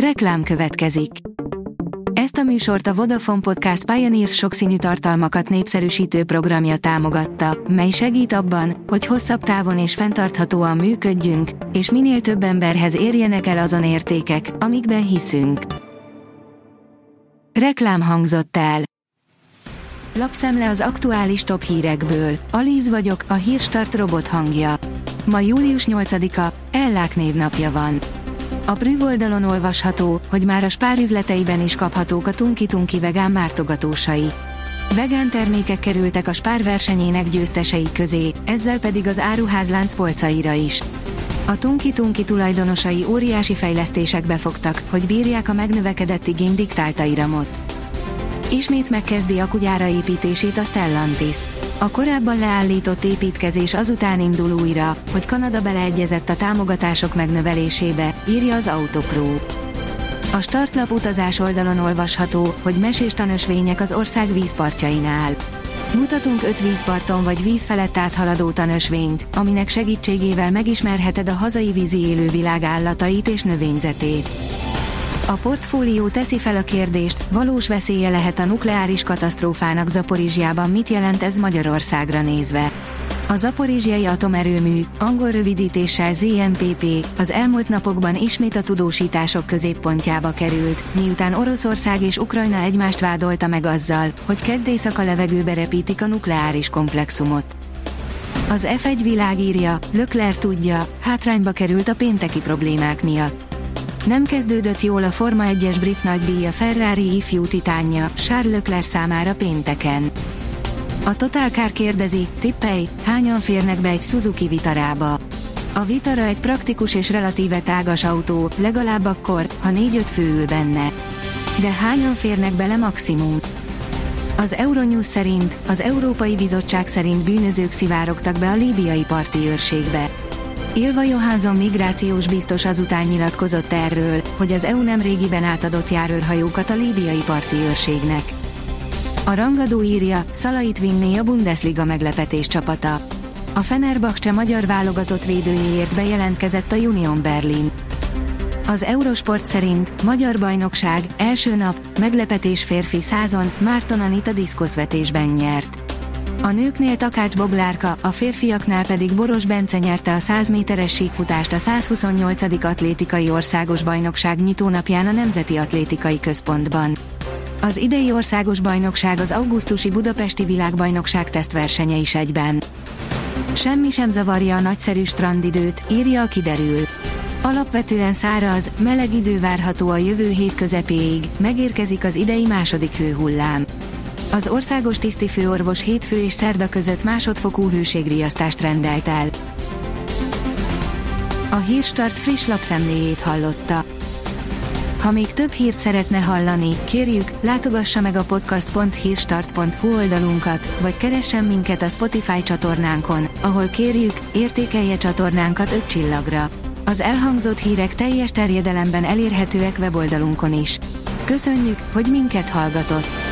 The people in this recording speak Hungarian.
Reklám következik. Ezt a műsort a Vodafone Podcast Pioneers sokszínű tartalmakat népszerűsítő programja támogatta, mely segít abban, hogy hosszabb távon és fenntarthatóan működjünk, és minél több emberhez érjenek el azon értékek, amikben hiszünk. Reklám hangzott el. Lapszemle az aktuális top hírekből. Alíz vagyok, a hírstart robot hangja. Ma július 8-a, Ellák névnapja van. A Prüv oldalon olvasható, hogy már a spárüzleteiben is kaphatók a Tunki Tunki vegán mártogatósai. Vegán termékek kerültek a spár versenyének győztesei közé, ezzel pedig az áruházlánc polcaira is. A Tunki Tunki tulajdonosai óriási fejlesztésekbe fogtak, hogy bírják a megnövekedett igény diktálta iramot. Ismét megkezdi a kugyára építését a Stellantis. A korábban leállított építkezés azután indul újra, hogy Kanada beleegyezett a támogatások megnövelésébe, írja az Autopro. A startlap utazás oldalon olvasható, hogy mesés tanösvények az ország vízpartjainál. Mutatunk öt vízparton vagy víz felett áthaladó tanösvényt, aminek segítségével megismerheted a hazai vízi élővilág állatait és növényzetét. A portfólió teszi fel a kérdést, valós veszélye lehet a nukleáris katasztrófának Zaporizsjában mit jelent ez Magyarországra nézve. A zaporizsiai atomerőmű, angol rövidítéssel ZNPP, az elmúlt napokban ismét a tudósítások középpontjába került, miután Oroszország és Ukrajna egymást vádolta meg azzal, hogy kedd éjszaka levegőbe repítik a nukleáris komplexumot. Az F1 világírja, Lökler tudja, hátrányba került a pénteki problémák miatt. Nem kezdődött jól a Forma 1-es brit nagydíja Ferrari ifjú titánja, Charles Leclerc számára pénteken. A Total Car kérdezi, tippelj, hányan férnek be egy Suzuki Vitarába? A Vitara egy praktikus és relatíve tágas autó, legalább akkor, ha 4-5 fő ül benne. De hányan férnek bele maximum? Az Euronews szerint, az Európai Bizottság szerint bűnözők szivárogtak be a líbiai parti őrségbe. Ilva Johansson migrációs biztos azután nyilatkozott erről, hogy az EU nem régiben átadott járőrhajókat a líbiai parti őrségnek. A rangadó írja, Szalait vinné a Bundesliga meglepetés csapata. A Fenerbahce magyar válogatott védőjéért bejelentkezett a Union Berlin. Az Eurosport szerint Magyar Bajnokság első nap meglepetés férfi százon Márton Anita diszkoszvetésben nyert. A nőknél Takács Boglárka, a férfiaknál pedig Boros Bence nyerte a 100 méteres síkfutást a 128. atlétikai országos bajnokság nyitónapján a Nemzeti Atlétikai Központban. Az idei országos bajnokság az augusztusi budapesti világbajnokság tesztversenye is egyben. Semmi sem zavarja a nagyszerű strandidőt, írja a kiderül. Alapvetően száraz, meleg idő várható a jövő hét közepéig, megérkezik az idei második hőhullám. Az országos tisztifőorvos hétfő és szerda között másodfokú hőségriasztást rendelt el. A Hírstart friss lapszemléjét hallotta. Ha még több hírt szeretne hallani, kérjük, látogassa meg a podcast.hírstart.hu oldalunkat, vagy keressen minket a Spotify csatornánkon, ahol kérjük, értékelje csatornánkat 5 csillagra. Az elhangzott hírek teljes terjedelemben elérhetőek weboldalunkon is. Köszönjük, hogy minket hallgatott!